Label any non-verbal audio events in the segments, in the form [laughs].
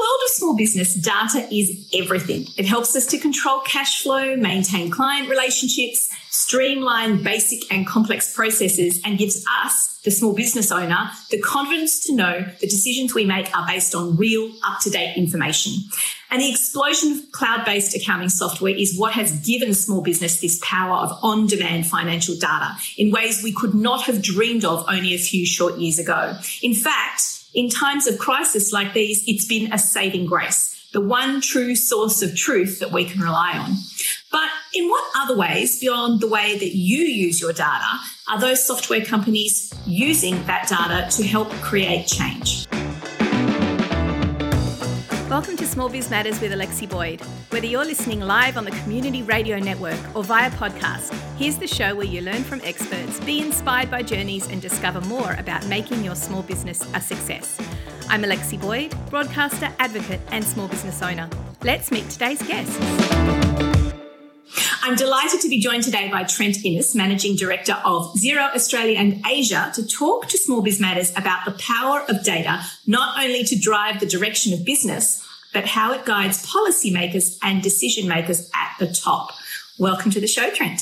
world of small business, data is everything. It helps us to control cash flow, maintain client relationships, streamline basic and complex processes, and gives us, the small business owner, the confidence to know the decisions we make are based on real, up to date information. And the explosion of cloud based accounting software is what has given small business this power of on demand financial data in ways we could not have dreamed of only a few short years ago. In fact, in times of crisis like these, it's been a saving grace the one true source of truth that we can rely on. But in what other ways, beyond the way that you use your data, are those software companies using that data to help create change? Welcome to Small Biz Matters with Alexi Boyd. Whether you're listening live on the Community Radio Network or via podcast, here's the show where you learn from experts, be inspired by journeys, and discover more about making your small business a success. I'm Alexi Boyd, broadcaster, advocate, and small business owner. Let's meet today's guests. I'm delighted to be joined today by Trent Innes, Managing Director of Xero Australia and Asia, to talk to Small Biz Matters about the power of data, not only to drive the direction of business, but how it guides policymakers and decision makers at the top. Welcome to the show, Trent.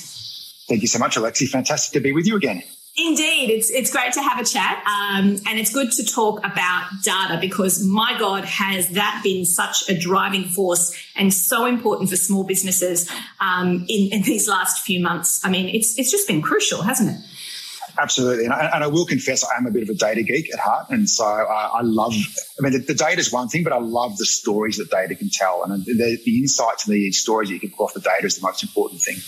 Thank you so much, Alexi. Fantastic to be with you again. Indeed, it's it's great to have a chat, um, and it's good to talk about data because my God, has that been such a driving force and so important for small businesses um, in, in these last few months. I mean, it's it's just been crucial, hasn't it? Absolutely, and I, and I will confess I am a bit of a data geek at heart, and so I, I love. I mean, the, the data is one thing, but I love the stories that data can tell, and the, the insights and the stories that you can pull off the data is the most important thing.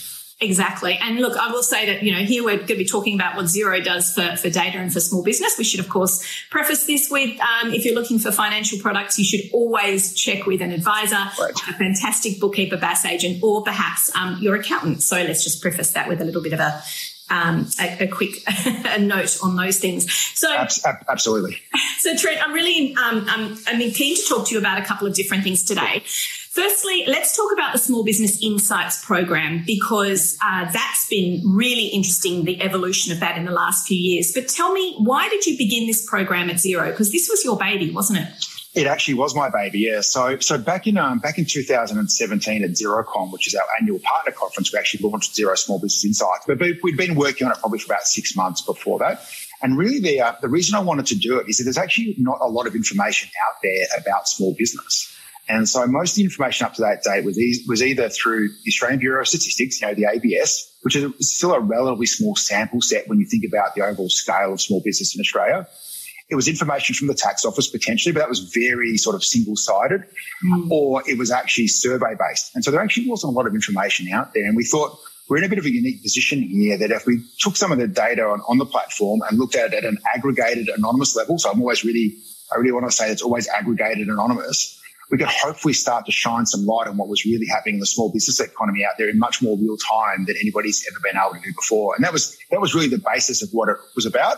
Exactly. And look, I will say that, you know, here we're going to be talking about what Xero does for, for data and for small business. We should, of course, preface this with um, if you're looking for financial products, you should always check with an advisor, right. a fantastic bookkeeper, BAS agent, or perhaps um, your accountant. So let's just preface that with a little bit of a um, a, a, quick [laughs] a note on those things. So absolutely. [laughs] So Trent, I'm really um, I'm, I'm keen to talk to you about a couple of different things today. Firstly, let's talk about the Small Business Insights program because uh, that's been really interesting, the evolution of that in the last few years. But tell me, why did you begin this program at Xero? Because this was your baby, wasn't it? It actually was my baby, yeah. So, so back in um, back in 2017 at XeroCon, which is our annual partner conference, we actually launched Xero Small Business Insights. But we'd been working on it probably for about six months before that. And really, the uh, the reason I wanted to do it is that there's actually not a lot of information out there about small business. And so most of the information up to that date was, e- was either through the Australian Bureau of Statistics, you know, the ABS, which is still a relatively small sample set when you think about the overall scale of small business in Australia. It was information from the tax office potentially, but that was very sort of single sided, mm. or it was actually survey based. And so there actually wasn't a lot of information out there. And we thought we're in a bit of a unique position here that if we took some of the data on, on the platform and looked at it at an aggregated anonymous level, so I'm always really, I really want to say it's always aggregated anonymous we could hopefully start to shine some light on what was really happening in the small business economy out there in much more real time than anybody's ever been able to do before. And that was that was really the basis of what it was about.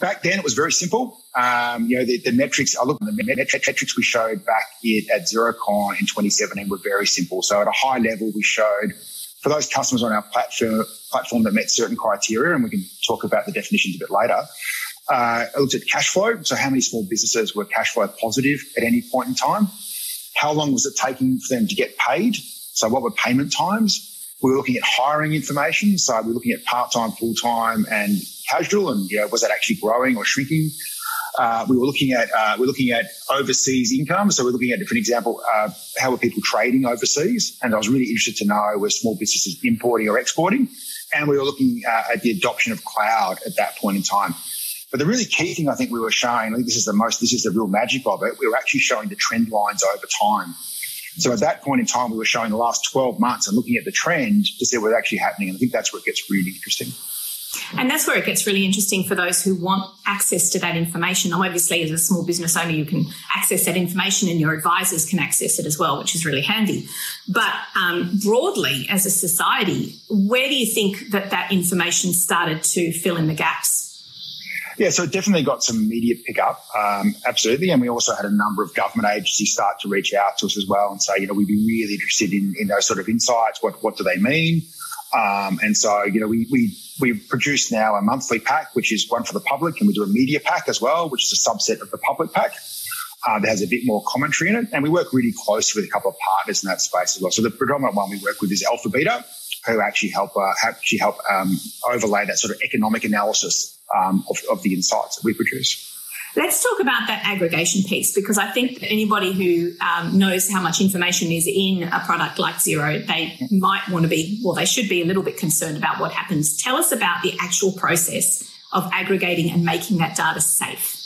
Back then, it was very simple. Um, you know, the, the, metrics, I look at the metrics we showed back at XeroCon in 2017 were very simple. So at a high level, we showed for those customers on our platform, platform that met certain criteria, and we can talk about the definitions a bit later, uh, I looked at cash flow. So how many small businesses were cash flow positive at any point in time? How long was it taking for them to get paid? So what were payment times? We were looking at hiring information. So we are looking at part-time, full-time and casual. And, you know, was that actually growing or shrinking? Uh, we were looking at uh, we're looking at overseas income. So we're looking at, for an example, uh, how were people trading overseas? And I was really interested to know were small businesses importing or exporting? And we were looking uh, at the adoption of cloud at that point in time. But the really key thing I think we were showing, I think this is the most, this is the real magic of it. We were actually showing the trend lines over time. So at that point in time, we were showing the last 12 months and looking at the trend to see what was actually happening. And I think that's where it gets really interesting. And that's where it gets really interesting for those who want access to that information. Obviously, as a small business owner, you can access that information and your advisors can access it as well, which is really handy. But um, broadly, as a society, where do you think that that information started to fill in the gaps? Yeah, so it definitely got some immediate pickup, um, absolutely. And we also had a number of government agencies start to reach out to us as well and say, you know, we'd be really interested in, in those sort of insights. What what do they mean? Um, and so, you know, we we we produce now a monthly pack, which is one for the public, and we do a media pack as well, which is a subset of the public pack. uh, that has a bit more commentary in it. And we work really closely with a couple of partners in that space as well. So the predominant one we work with is AlphaBeta, who actually help uh, actually help um, overlay that sort of economic analysis um, of, of the insights that we produce. Let's talk about that aggregation piece because I think that anybody who um, knows how much information is in a product like Xero, they might want to be, well, they should be a little bit concerned about what happens. Tell us about the actual process of aggregating and making that data safe.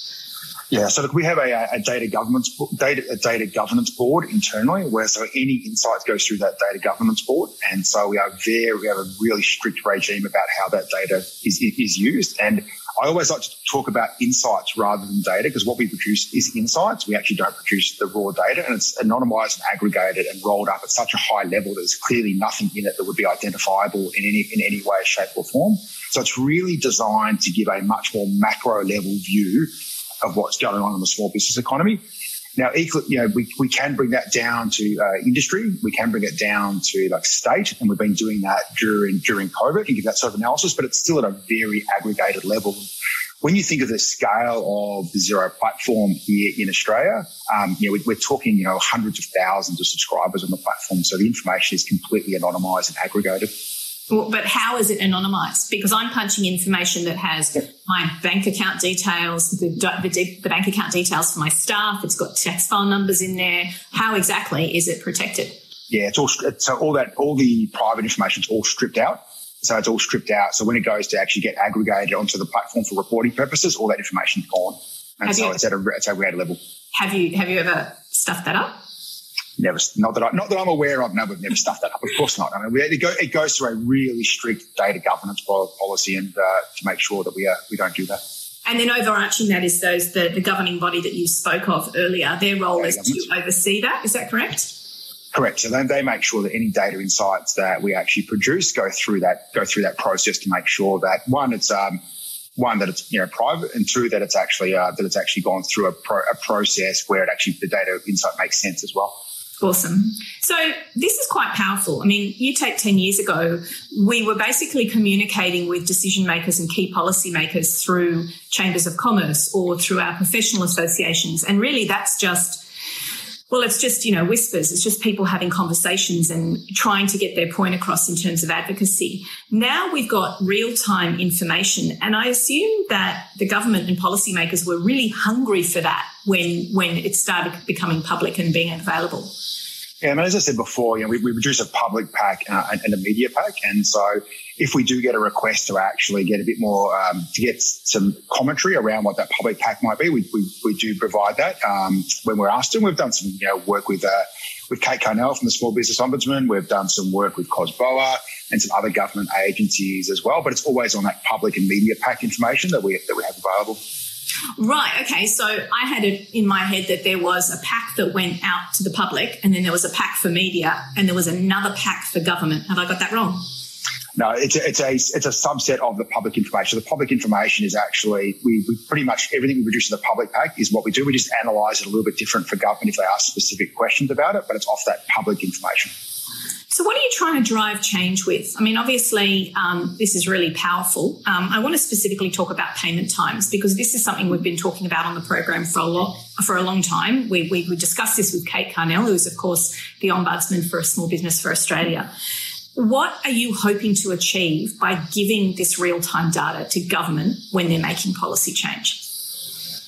Yeah, so look, we have a, a data governance data a data governance board internally, where so any insights goes through that data governance board, and so we are very we have a really strict regime about how that data is is used. And I always like to talk about insights rather than data because what we produce is insights. We actually don't produce the raw data, and it's anonymized and aggregated and rolled up at such a high level. That there's clearly nothing in it that would be identifiable in any in any way, shape, or form. So it's really designed to give a much more macro level view of what's going on in the small business economy. Now, you know, we, we can bring that down to uh, industry. We can bring it down to like state, and we've been doing that during during COVID and give that sort of analysis. But it's still at a very aggregated level. When you think of the scale of the Xero platform here in Australia, um, you know, we, are talking you know hundreds of thousands of subscribers on the platform, so the information is completely anonymised and aggregated. Well, but how is it anonymized? Because I'm punching information that has my bank account details, the, the, the, bank account details for my staff. It's got tax file numbers in there. How exactly is it protected? Yeah, it's all so all that all the private information is all stripped out. So it's all stripped out. So when it goes to actually get aggregated onto the platform for reporting purposes, all that information is gone, and have so you, it's at a it's at a level. Have you have you ever stuffed that up? Never, not that I, not that I'm aware of. No, we've never stuffed that up. Of course not. I mean, we, it, go, it, goes through a really strict data governance policy, and uh, to make sure that we uh, we don't do that. And then overarching that is those the, the governing body that you spoke of earlier. Their role data is governance. to oversee that. Is that correct? Correct. So they, they make sure that any data insights that we actually produce go through that go through that process to make sure that one, it's um, one that it's you know private, and two that it's actually uh, that it's actually gone through a, pro, a process where it actually the data insight makes sense as well. Awesome. So this is quite powerful. I mean, you take 10 years ago, we were basically communicating with decision makers and key policy makers through chambers of commerce or through our professional associations. And really that's just well, it's just, you know, whispers. It's just people having conversations and trying to get their point across in terms of advocacy. Now we've got real time information. And I assume that the government and policymakers were really hungry for that when, when it started becoming public and being available. Yeah, I mean, as I said before, you know, we, we produce a public pack uh, and a media pack. And so if we do get a request to actually get a bit more, um, to get some commentary around what that public pack might be, we, we, we do provide that um, when we're asked to. We've done some you know, work with, uh, with Kate Carnell from the Small Business Ombudsman. We've done some work with COSBOA and some other government agencies as well. But it's always on that public and media pack information that we, that we have available. Right. Okay. So I had it in my head that there was a pack that went out to the public, and then there was a pack for media, and there was another pack for government. Have I got that wrong? No, it's a, it's a it's a subset of the public information. The public information is actually we, we pretty much everything we produce in the public pack is what we do. We just analyze it a little bit different for government if they ask specific questions about it, but it's off that public information. So, what are you trying to drive change with? I mean, obviously, um, this is really powerful. Um, I want to specifically talk about payment times because this is something we've been talking about on the program for a lot for a long time. We, we, we discussed this with Kate Carnell, who is, of course, the ombudsman for small business for Australia. What are you hoping to achieve by giving this real time data to government when they're making policy change?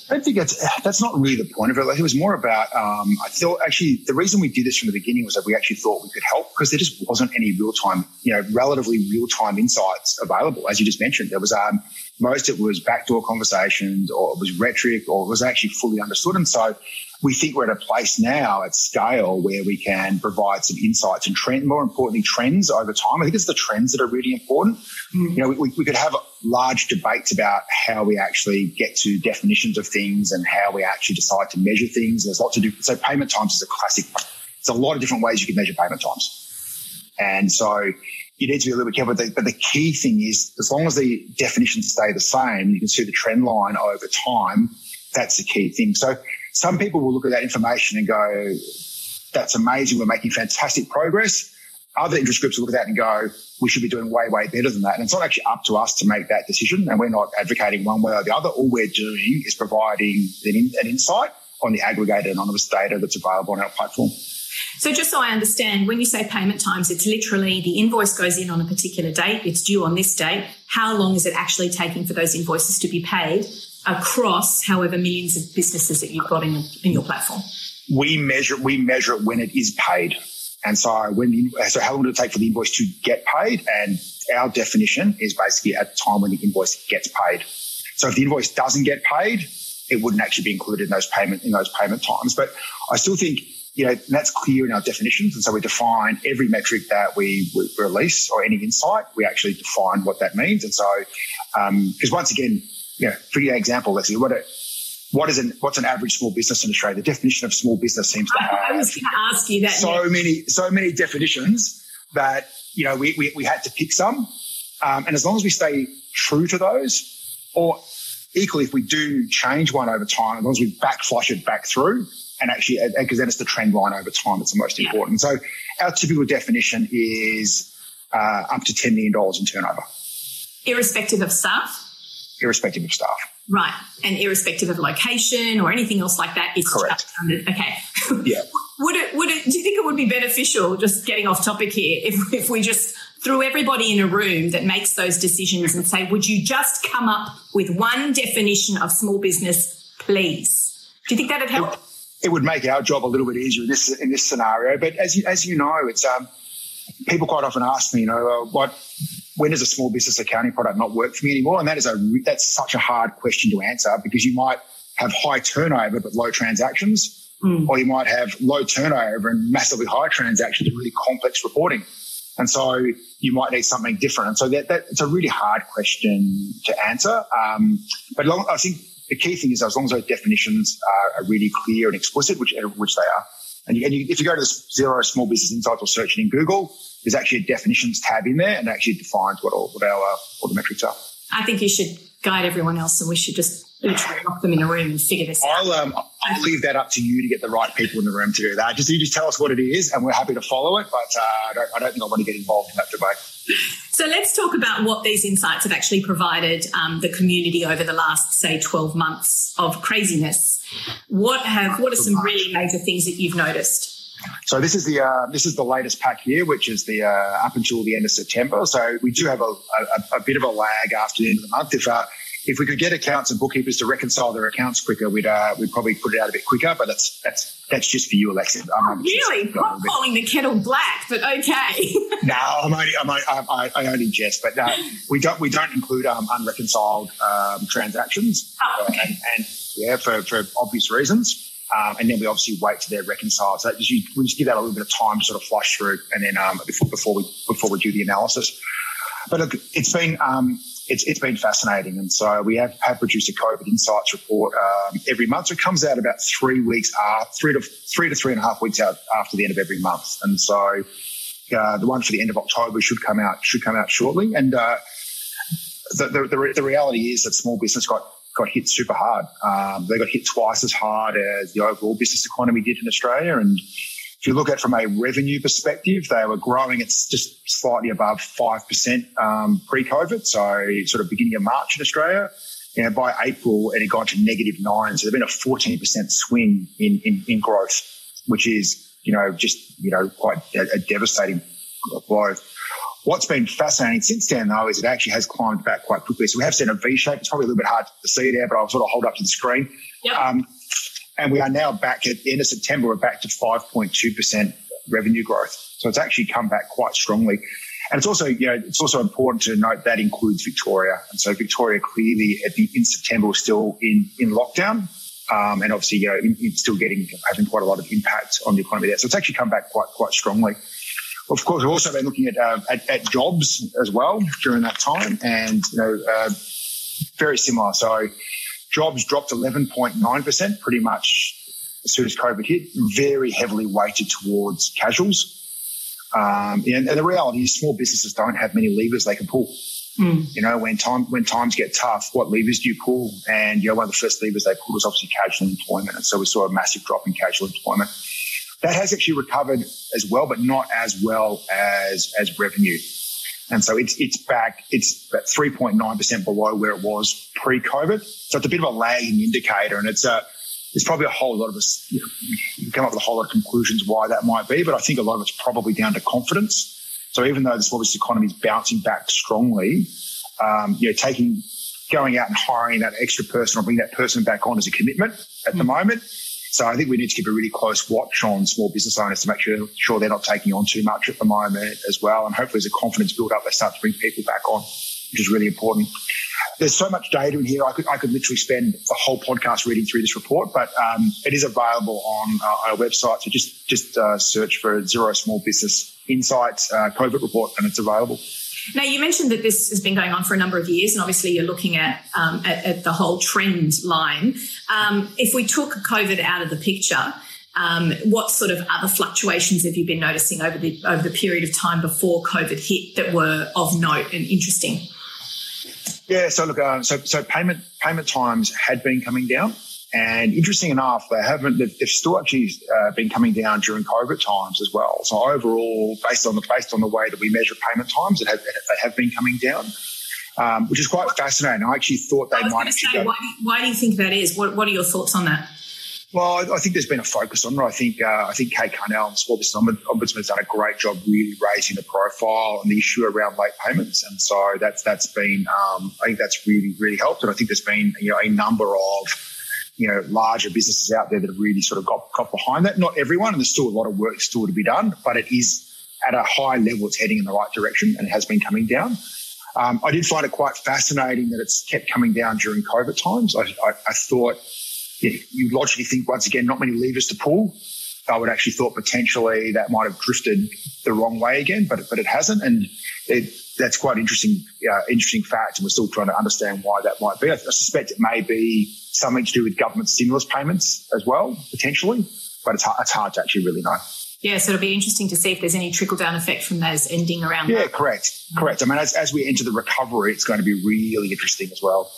I don't think that's that's not really the point of it. Like it was more about um, I thought actually the reason we did this from the beginning was that we actually thought we could help because there just wasn't any real time, you know, relatively real time insights available. As you just mentioned, there was um, most it was backdoor conversations or it was rhetoric or it was actually fully understood. And so we think we're at a place now at scale where we can provide some insights and trend, more importantly, trends over time. I think it's the trends that are really important. Mm. You know, we, we could have large debates about how we actually get to definitions of things and how we actually decide to measure things. There's lots to do. So payment times is a classic. There's a lot of different ways you can measure payment times. And so you need to be a little bit careful. But the, but the key thing is, as long as the definitions stay the same, you can see the trend line over time. That's the key thing. So some people will look at that information and go, that's amazing. We're making fantastic progress. Other interest groups will look at that and go, we should be doing way, way better than that. And it's not actually up to us to make that decision. And we're not advocating one way or the other. All we're doing is providing an, an insight on the aggregated anonymous data that's available on our platform. So, just so I understand, when you say payment times, it's literally the invoice goes in on a particular date, it's due on this date. How long is it actually taking for those invoices to be paid across however millions of businesses that you've got in, in your platform? We measure we measure it when it is paid. And so when so how long does it take for the invoice to get paid? And our definition is basically at the time when the invoice gets paid. So if the invoice doesn't get paid, it wouldn't actually be included in those payment in those payment times. But I still think you know that's clear in our definitions, and so we define every metric that we, we release or any insight. We actually define what that means, and so because um, once again, you know, for your example, let's see what a what is an what's an average small business in Australia? The definition of small business seems to have I was going to ask you that so many so many definitions that you know we we, we had to pick some, um, and as long as we stay true to those, or equally if we do change one over time, as long as we back flush it back through, and actually because then it's the trend line over time that's the most yeah. important. So our typical definition is uh, up to ten million dollars in turnover, irrespective of staff. Irrespective of staff. Right. And irrespective of location or anything else like that, it's correct. Under, okay. Yeah. [laughs] would it, would it, do you think it would be beneficial, just getting off topic here, if, if we just threw everybody in a room that makes those decisions and say, would you just come up with one definition of small business, please? Do you think that'd help? It, it would make our job a little bit easier in this, in this scenario. But as you, as you know, it's, um, people quite often ask me, you know, uh, what, when does a small business accounting product not work for me anymore? And that is a that's such a hard question to answer because you might have high turnover but low transactions, mm. or you might have low turnover and massively high transactions and really complex reporting. And so you might need something different. And so that, that it's a really hard question to answer. Um, but long, I think the key thing is as long as those definitions are, are really clear and explicit, which which they are, and, you, and you, if you go to the Xero Small Business Insights or search it in Google, there's actually a definitions tab in there and actually defines what all what our uh, all the metrics are. I think you should guide everyone else, and we should just literally lock them in a room and figure this I'll, out. Um, I'll leave that up to you to get the right people in the room to do that. Just you just tell us what it is, and we're happy to follow it. But uh, I, don't, I don't think I want to get involved in that debate. So let's talk about what these insights have actually provided um, the community over the last, say, 12 months of craziness. What have what are some really major things that you've noticed? So this is the uh, this is the latest pack here, which is the uh, up until the end of September. So we do have a, a, a, bit of a lag after the end of the month. If uh, if we could get accounts and bookkeepers to reconcile their accounts quicker, we'd uh, we'd probably put it out a bit quicker. But that's that's that's just for you, Alexi. I'm really, not calling the kettle black, but okay. [laughs] no, I'm only I'm, I, I only jest, but uh, we don't we don't include um, unreconciled um, transactions, oh, okay. and, and yeah, for for obvious reasons. Um, and then we obviously wait to their reconcile. So just, we just give that a little bit of time to sort of flush through, and then um, before before we before we do the analysis. But look, it's been um, it's it's been fascinating, and so we have, have produced a COVID insights report um, every month. So it comes out about three weeks, uh, three to three to three and a half weeks out after the end of every month, and so uh, the one for the end of October should come out should come out shortly. And uh, the, the, the, the reality is that small business got got hit super hard. Um, they got hit twice as hard as the overall business economy did in Australia. And if you look at from a revenue perspective, they were growing at just slightly above 5% um, pre-COVID. So sort of beginning of March in Australia. You know, by April, it had gone to negative nine. So there's been a 14% swing in, in, in growth, which is, you know, just, you know, quite a, a devastating blow. What's been fascinating since then, though, is it actually has climbed back quite quickly. So we have seen a V shape. It's probably a little bit hard to see there, but I'll sort of hold up to the screen. Yep. Um, and we are now back at the end of September, we're back to 5.2% revenue growth. So it's actually come back quite strongly. And it's also, you know, it's also important to note that includes Victoria. And so Victoria clearly at the, in September was still in, in lockdown. Um, and obviously, you know, it's still getting, having quite a lot of impact on the economy there. So it's actually come back quite, quite strongly. Of course, we've also been looking at, uh, at, at, jobs as well during that time, and you know, uh, very similar. So, jobs dropped 11.9%, pretty much as soon as COVID hit, very heavily weighted towards casuals. Um, and, and, the reality is, small businesses don't have many levers they can pull. Mm. You know, when time when times get tough, what levers do you pull? And you know, one of the first levers they pulled was obviously casual employment, and so we saw a massive drop in casual employment. That has actually recovered as well, but not as well as, as revenue. And so it's, it's back, it's about 3.9% below where it was pre-COVID. So it's a bit of a lagging indicator and it's a, there's probably a whole lot of us you, know, you come up with a whole lot of conclusions why that might be, but I think a lot of it's probably down to confidence. So even though the small business economy is bouncing back strongly, um, you know, taking going out and hiring that extra person or bringing that person back on as a commitment at mm. the moment. So I think we need to keep a really close watch on small business owners to make sure, sure they're not taking on too much at the moment as well. And hopefully as a confidence build up, they start to bring people back on, which is really important. There's so much data in here. I could, I could literally spend a whole podcast reading through this report, but um, it is available on uh, our website. So just, just uh, search for Xero Small Business Insights uh, COVID report and it's available. Now, you mentioned that this has been going on for a number of years, and obviously you're looking at, um, at, at, the whole trend line. Um, if we took COVID out of the picture, um, what sort of other fluctuations have you been noticing over the over the period of time before COVID hit that were of note and interesting? Yeah, so look, uh, so so payment payment times had been coming down. And interesting enough, they haven't, they've, they've still actually uh, been coming down during COVID times as well. So overall, based on the, based on the way that we measure payment times, it have, they have been coming down. Um, which is quite fascinating. I actually thought they might actually say, go. Why do, why do, you think that is? What, what are your thoughts on that? Well, I think there's been a focus on it. I think uh, I think Kate Carnell and Small Business Ombudsman has done a great job really raising the profile and the issue around late payments, and so that's that's been um, I think that's really really helped. And I think there's been you know a number of you know, larger businesses out there that have really sort of got, got behind that. Not everyone, and there's still a lot of work still to be done, but it is at a high level, it's heading in the right direction and it has been coming down. Um, I did find it quite fascinating that it's kept coming down during COVID times. I, I, I thought you, know, you logically think once again, not many levers to pull. I would actually thought potentially that might have drifted the wrong way again, but but it hasn't, and it, that's quite interesting, uh, interesting fact. And we're still trying to understand why that might be. I, I, suspect it may be something to do with government stimulus payments as well, potentially, but it's, it's hard to actually really know. Yeah, so it'll be interesting to see if there's any trickle down effect from those ending around. Yeah, that. correct, correct. I mean, as, as we enter the recovery, it's going to be really interesting as well.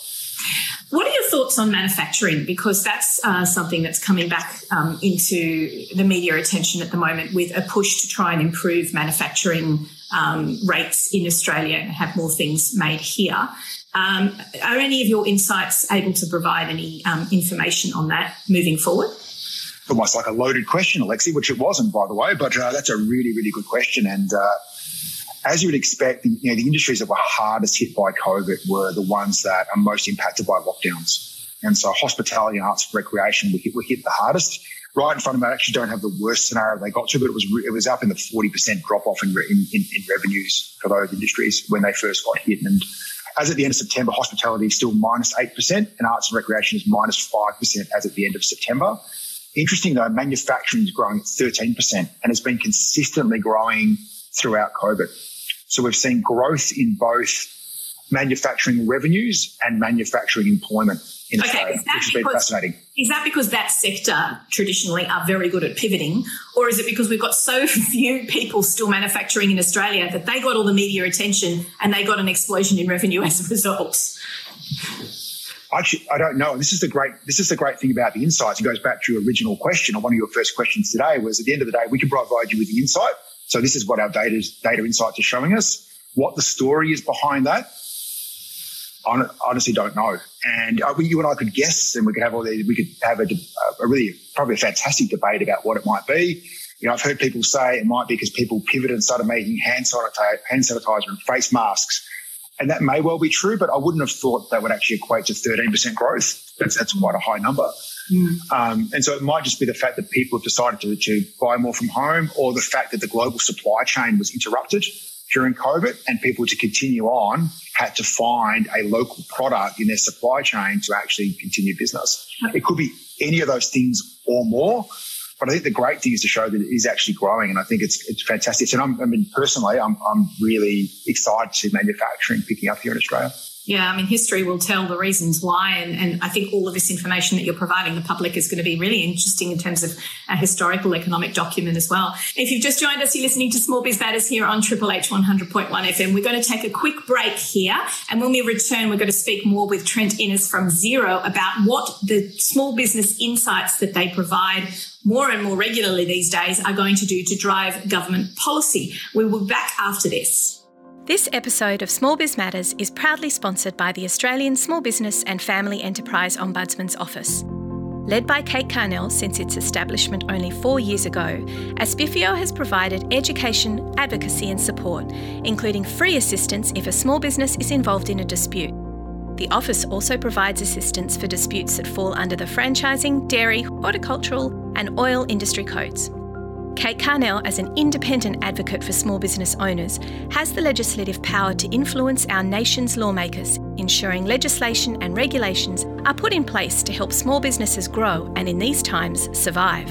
What are your thoughts on manufacturing? Because that's uh, something that's coming back um, into the media attention at the moment with a push to try and improve manufacturing um, rates in Australia and have more things made here. Um, are any of your insights able to provide any um, information on that moving forward? Almost like a loaded question, Alexi, which it wasn't, by the way, but uh, that's a really, really good question. And uh, as you would expect, you know, the industries that were hardest hit by COVID were the ones that are most impacted by lockdowns. And so hospitality and arts and recreation were hit, were hit the hardest. Right in front of them, I actually don't have the worst scenario they got to, but it was it was up in the 40% drop off in, in, in, revenues for those industries when they first got hit. And as at the end of September, hospitality is still minus 8% and arts and recreation is minus 5% as at the end of September. Interesting though, manufacturing is growing at 13% and has been consistently growing throughout COVID. So we've seen growth in both manufacturing revenues and manufacturing employment in okay, Australia, which has been fascinating. Is that because that sector traditionally are very good at pivoting, or is it because we've got so [laughs] few people still manufacturing in Australia that they got all the media attention and they got an explosion in revenue [laughs] as a result? Actually, I don't know. This is the great. This is the great thing about the insights. It goes back to your original question, or one of your first questions today. Was at the end of the day, we can provide you with the insight. So this is what our data data insights are showing us. What the story is behind that, honestly don't know. And uh, you and I could guess, and we could have all these. We could have a, a really probably a fantastic debate about what it might be. You know, I've heard people say it might be because people pivoted and started making hand sanitizer, hand sanitizer and face masks, and that may well be true. But I wouldn't have thought that would actually equate to 13% growth. That's that's quite a high number. Mm. Um, and so it might just be the fact that people have decided to, to buy more from home, or the fact that the global supply chain was interrupted during COVID and people to continue on had to find a local product in their supply chain to actually continue business. It could be any of those things or more. But I think the great thing is to show that it is actually growing, and I think it's it's fantastic. And I'm, I mean, personally, I'm I'm really excited to see manufacturing picking up here in Australia. Yeah, I mean, history will tell the reasons why. And, and I think all of this information that you're providing the public is going to be really interesting in terms of a historical economic document as well. If you've just joined us, you're listening to Small Biz Matters here on Triple H 100.1 FM. We're going to take a quick break here. And when we return, we're going to speak more with Trent Innes from Xero about what the small business insights that they provide more and more regularly these days are going to do to drive government policy. We will be back after this. This episode of Small Biz Matters is proudly sponsored by the Australian Small Business and Family Enterprise Ombudsman's Office. Led by Kate Carnell since its establishment only four years ago, ASBFEO has provided education, advocacy, and support, including free assistance if a small business is involved in a dispute. The office also provides assistance for disputes that fall under the franchising, dairy, horticultural, and oil industry codes. Kate Carnell, as an independent advocate for small business owners, has the legislative power to influence our nation's lawmakers, ensuring legislation and regulations are put in place to help small businesses grow and, in these times, survive.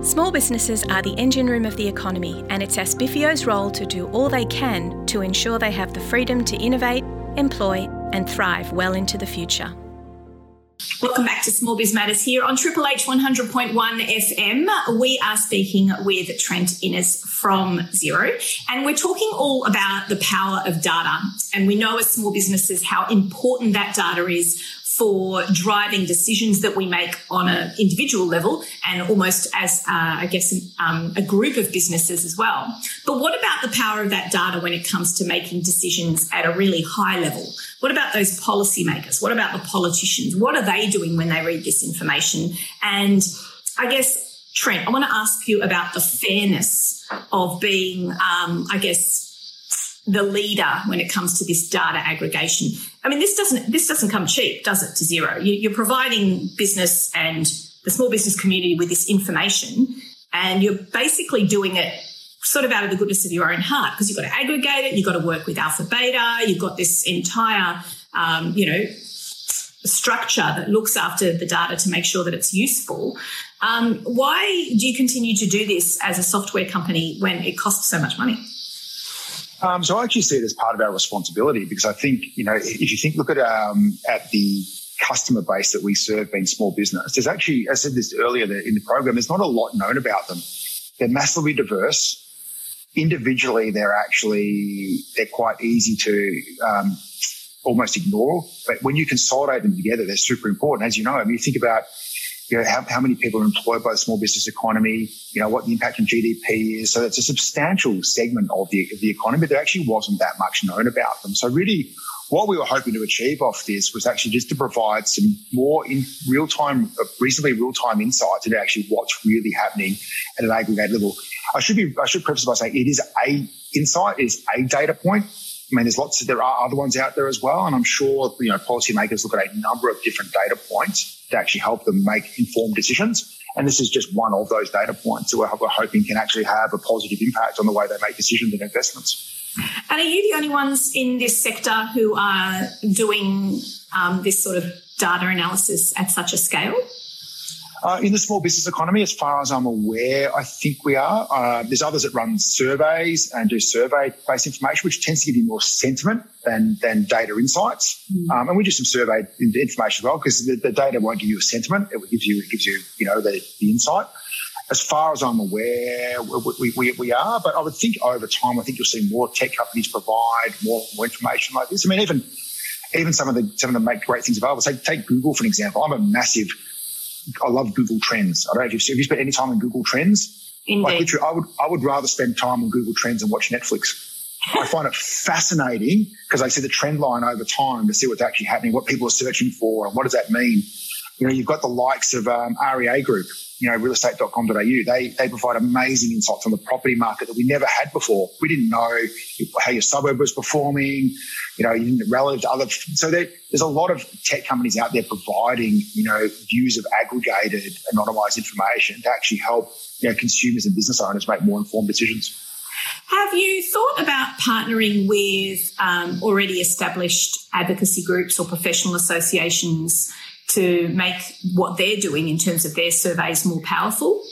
Small businesses are the engine room of the economy, and it's ASBFEO's role to do all they can to ensure they have the freedom to innovate, employ, and thrive well into the future. Welcome back to Small Biz Matters here on Triple H 100.1 FM. We are speaking with Trent Innes from Xero, and we're talking all about the power of data. And we know as small businesses how important that data is for driving decisions that we make on an individual level and almost as, uh, I guess, um, a group of businesses as well. But what about the power of that data when it comes to making decisions at a really high level? What about those policymakers? What about the politicians? What are they doing when they read this information? And I guess, Trent, I want to ask you about the fairness of being, um, I guess, the leader when it comes to this data aggregation. I mean, this doesn't this doesn't come cheap, does it? To Xero, you, are providing business and the small business community with this information, and you're basically doing it sort of out of the goodness of your own heart because you've got to aggregate it, you've got to work with AlphaBeta, you've got this entire, um, you know, structure that looks after the data to make sure that it's useful. Um, why do you continue to do this as a software company when it costs so much money? Um, so I actually see it as part of our responsibility because I think, you know, if you think, look at, um, at the customer base that we serve being small business, there's actually, I said this earlier in the program, there's not a lot known about them. They're massively diverse. Individually, they're actually, they're quite easy to, um, almost ignore. But when you consolidate them together, they're super important. As you know, I mean, you think about you know, how, how many people are employed by the small business economy, you know, what the impact on GDP is. So it's a substantial segment of the, of the economy. There actually wasn't that much known about them. So really what we were hoping to achieve off this was actually just to provide some more in real time, uh, reasonably real time insights into actually what's really happening at an aggregate level. I should be, I should preface by saying it is a insight, it is a data point. I mean, there's lots of, there are other ones out there as well. And I'm sure, you know, policymakers look at a number of different data points to actually help them make informed decisions. And this is just one of those data points that we're, hoping can actually have a positive impact on the way they make decisions and investments. And are you the only ones in this sector who are doing um, this sort of data analysis at such a scale? Uh, in the small business economy, as far as I'm aware, I think we are. Uh, there's others that run surveys and do survey-based information, which tends to give you more sentiment than than data insights. Mm. Um, and we do some survey information as well because the, the, data won't give you a sentiment; it gives you it gives you you know the, the insight. As far as I'm aware, we, we, we are, but I would think over time, I think you'll see more tech companies provide more, more information like this. I mean, even even some of the some of them make great things available. Say, take Google for an example. I'm a massive I love Google Trends. I don't know if you've, have you spent any time on Google Trends. Indeed. Like literally, I would I would rather spend time on Google Trends and watch Netflix. I find it fascinating because I see the trend line over time to see what's actually happening, what people are searching for, and what does that mean. You know, you've got the likes of um, REA Group, you know, realestate.com.au. They, they provide amazing insights on the property market that we never had before. We didn't know how your suburb was performing, you know, relative to other. So there, there's a lot of tech companies out there providing, you know, views of aggregated, anonymized information to actually help, you know, consumers and business owners make more informed decisions. Have you thought about partnering with um, already established advocacy groups or professional associations to make what they're doing in terms of their surveys more powerful?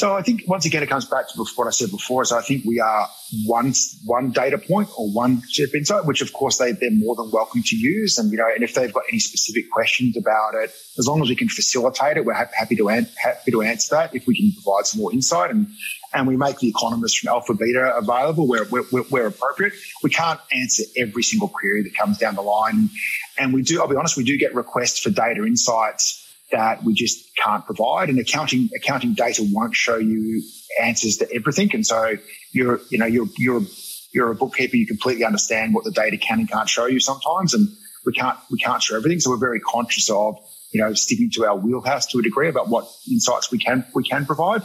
So I think once again, it comes back to what I said before. So I think we are one one data point or one chip insight, which of course they they're more than welcome to use. And you know, and if they've got any specific questions about it, as long as we can facilitate it, we're happy to happy to answer that. If we can provide some more insight and and we make the economists from AlphaBeta available where, where, where, appropriate. We can't answer every single query that comes down the line. And we do, I'll be honest, we do get requests for data insights that we just can't provide. And accounting, accounting data won't show you answers to everything. And so you're, you know, you're, you're, you're a bookkeeper. You completely understand what the data can and can't show you sometimes. And we can't, we can't show everything. So we're very conscious of you know, sticking to our wheelhouse to a degree about what insights we can we can provide.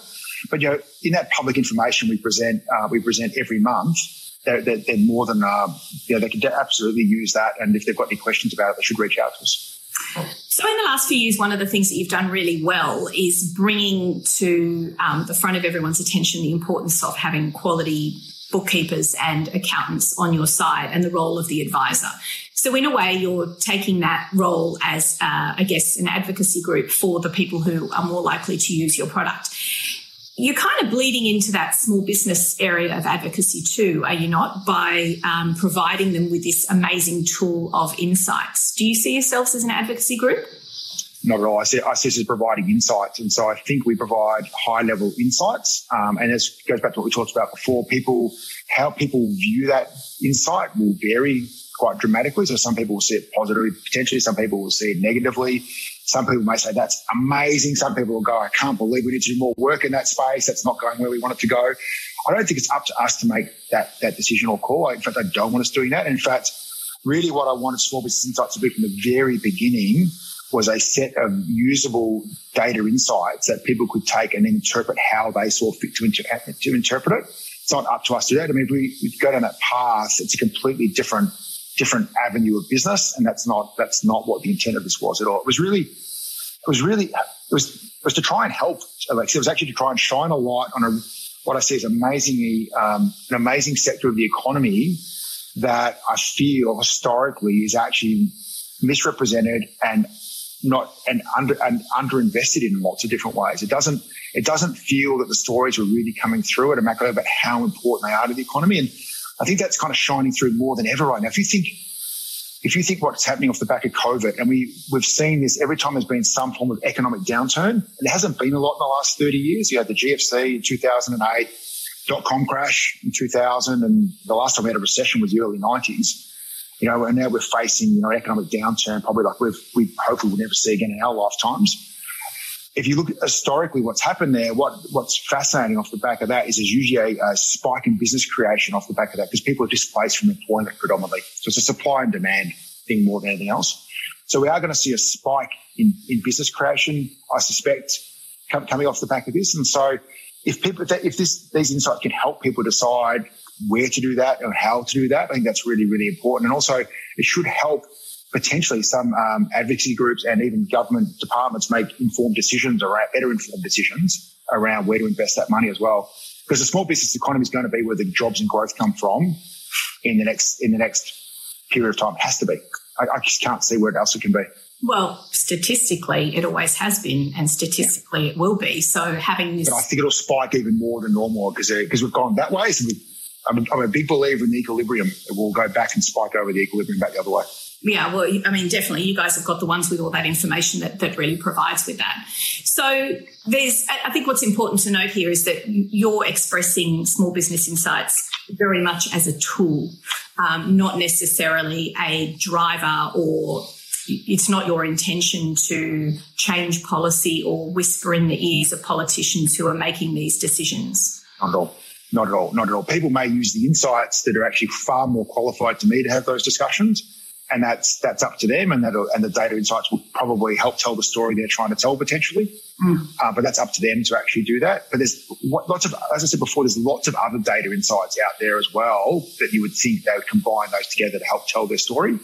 But you know, in that public information we present, uh, we present every month. They're, they're, they're more than, uh, you know, they can absolutely use that. And if they've got any questions about it, they should reach out to us. So, in the last few years, one of the things that you've done really well is bringing to um, the front of everyone's attention the importance of having quality bookkeepers and accountants on your side and the role of the advisor. So, in a way, you're taking that role as, uh, I guess, an advocacy group for the people who are more likely to use your product you're kind of bleeding into that small business area of advocacy too, are you not? By um, providing them with this amazing tool of insights. Do you see yourselves as an advocacy group? Not at all. I see, I see us as providing insights. And so I think we provide high level insights. Um, and this goes back to what we talked about before. People, how people view that insight will vary quite dramatically. So some people will see it positively, potentially. Some people will see it negatively. Some people may say that's amazing. Some people will go, I can't believe we need to do more work in that space. That's not going where we want it to go. I don't think it's up to us to make that, that decision or call. In fact, I don't want us doing that. In fact, really what I wanted Small Business Insights to be from the very beginning was a set of usable data insights that people could take and interpret how they saw fit to, inter- to interpret it. It's not up to us to do that. I mean, if we, go down that path, it's a completely different different avenue of business, and that's not that's not what the intent of this was at all. It was really, it was really, it was it was to try and help Alexi. It was actually to try and shine a light on a what I see as amazingly um, an amazing sector of the economy that I feel historically is actually misrepresented and not and under and underinvested in lots of different ways. It doesn't it doesn't feel that the stories are really coming through at a macro about how important they are to the economy. And I think that's kind of shining through more than ever right now. If you think, if you think what's happening off the back of COVID, and we we've seen this every time there's been some form of economic downturn, and it hasn't been a lot in the last 30 years. You had the GFC in 2008, dot com crash in 2000, and the last time we had a recession was the early 90s. You know, and now we're facing you know economic downturn, probably like we've we hopefully will never see again in our lifetimes if you look historically what's happened there, what, what's fascinating off the back of that is there's usually a, a spike in business creation off the back of that because people are displaced from employment predominantly. So it's a supply and demand thing more than anything else. So we are going to see a spike in, in business creation, I suspect, coming off the back of this. And so if people, if this, these insights can help people decide where to do that and how to do that, I think that's really, really important. And also it should help potentially some um, advocacy groups and even government departments make informed decisions around better informed decisions around where to invest that money as well. Because the small business economy is going to be where the jobs and growth come from in the next in the next period of time. It has to be. I, I just can't see where else it can be. Well, statistically, it always has been, and statistically, yeah. it will be. So having this, but I think it'll spike even more than normal because because we've gone that way. So I'm, a, I'm a big believer in the equilibrium. It will go back and spike over the equilibrium back the other way yeah, well, I mean, definitely, you guys have got the ones with all that information that, that really provides with that. So, there's, I think what's important to note here is that you're expressing small business insights very much as a tool, um, not necessarily a driver or it's not your intention to change policy or whisper in the ears of politicians who are making these decisions. Not at all. Not at all. Not at all. People may use the insights that are actually far more qualified to me to have those discussions and that's that's up to them, and that and the data insights will probably help tell the story they're trying to tell potentially. Mm. Uh, but that's up to them to actually do that. But there's lots of, as I said before, there's lots of other data insights out there as well that you would think they would combine those together to help tell their story.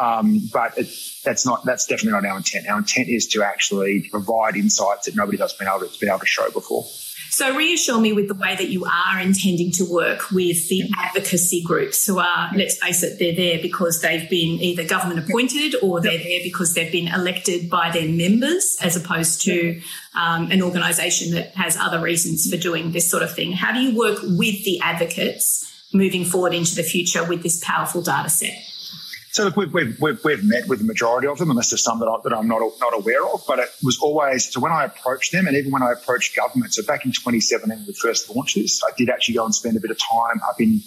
Um, but it, that's not that's definitely not our intent. Our intent is to actually provide insights that nobody else been able to, been able to show before. So reassure me with the way that you are intending to work with the advocacy groups who are, let's face it, they're there because they've been either government appointed or they're there because they've been elected by their members as opposed to um, an organisation that has other reasons for doing this sort of thing. How do you work with the advocates moving forward into the future with this powerful data set? So look, we've, we've, we've, met with the majority of them, unless there's some that, I, that I'm not, not aware of. But it was always, so when I approached them and even when I approached government, so back in 2017 when we first launched this, I did actually go and spend a bit of time up in,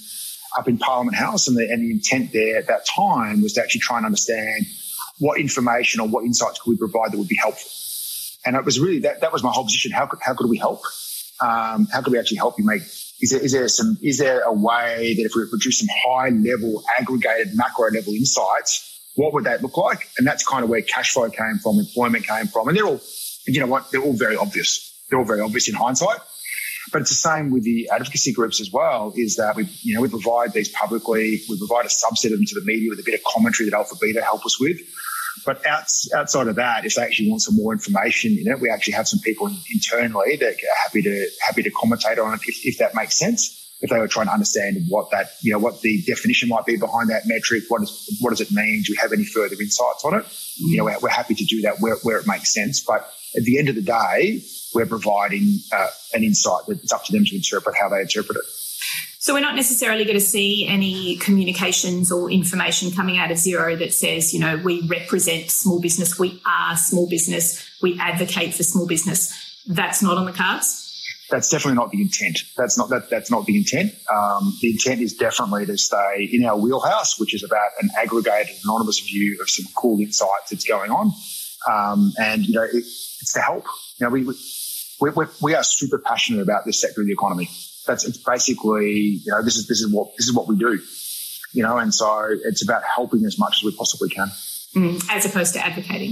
up in Parliament House. And the, and the intent there at that time was to actually try and understand what information or what insights could we provide that would be helpful. And it was really, that, that was my whole position. How could, how could we help? Um, how could we actually help you make is there, is there some, is there a way that if we produce some high level aggregated macro level insights, what would that look like? And that's kind of where cash flow came from, employment came from. And they're all, you know what, they're all very obvious. They're all very obvious in hindsight. But it's the same with the advocacy groups as well, is that we, you know, we provide these publicly, we provide a subset of them to the media with a bit of commentary that AlphaBeta help us with. But outside of that, if they actually want some more information in it, we actually have some people internally that are happy to happy to commentate on it if, if that makes sense. If they were trying to understand what that, you know, what the definition might be behind that metric, what, is, what does it mean? Do we have any further insights on it? You know, we're, we're happy to do that where, where it makes sense. But at the end of the day, we're providing uh, an insight that it's up to them to interpret how they interpret it. So we're not necessarily going to see any communications or information coming out of Xero that says, you know, we represent small business, we are small business, we advocate for small business. That's not on the cards. That's definitely not the intent. That's not that. That's not the intent. Um, the intent is definitely to stay in our wheelhouse, which is about an aggregated, anonymous view of some cool insights that's going on, um, and you know, it, it's to help. You know, we, we we we are super passionate about this sector of the economy that's it's basically you know this is this is what this is what we do, you know, and so it's about helping as much as we possibly can, mm, as opposed to advocating.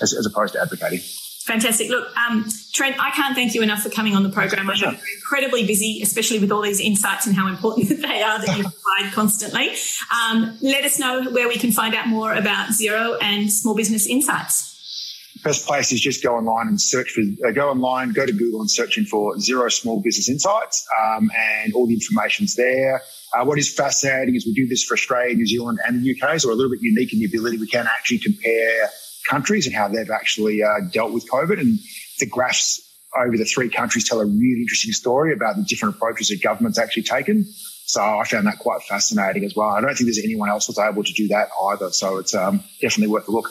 As, as opposed to advocating. Fantastic. Look, um, Trent, I can't thank you enough for coming on the program. I know you're incredibly busy, especially with all these insights and how important [laughs] they are that you provide constantly. Um, let us know where we can find out more about Xero and Small Business Insights best place is just go online and search for, uh, go online, go to Google and searching for Xero Small Business Insights, um, and all the information's there. Uh, what is fascinating is we do this for Australia, New Zealand, and the UK, so we're a little bit unique in the ability we can actually compare countries and how they've actually uh, dealt with COVID. And the graphs over the three countries tell a really interesting story about the different approaches that government's actually taken. So I found that quite fascinating as well. I don't think there's anyone else was able to do that either. So it's um, definitely worth a look.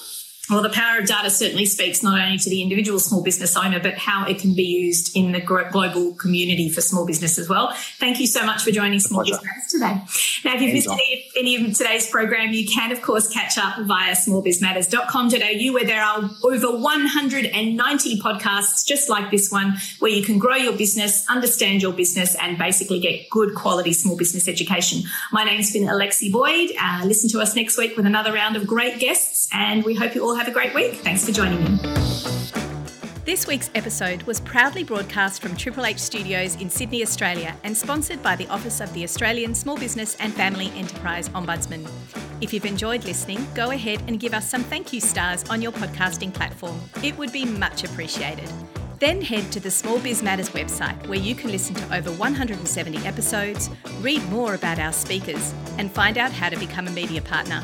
Well, the power of data certainly speaks not only to the individual small business owner, but how it can be used in the global community for small business as well. Thank you so much for joining Small Business today. Now, if you've missed any, any, of today's program, you can, of course, catch up via smallbizmatters.com.au, where there are over 190 podcasts just like this one, where you can grow your business, understand your business, and basically get good quality small business education. My name's been Alexi Boyd. Uh, listen to us next week with another round of great guests, and we hope you all have a great week. Thanks for joining me. This week's episode was proudly broadcast from Triple H Studios in Sydney, Australia, and sponsored by the Office of the Australian Small Business and Family Enterprise Ombudsman. If you've enjoyed listening, go ahead and give us some thank you stars on your podcasting platform. It would be much appreciated. Then head to the Small Biz Matters website where you can listen to over 170 episodes, read more about our speakers, and find out how to become a media partner.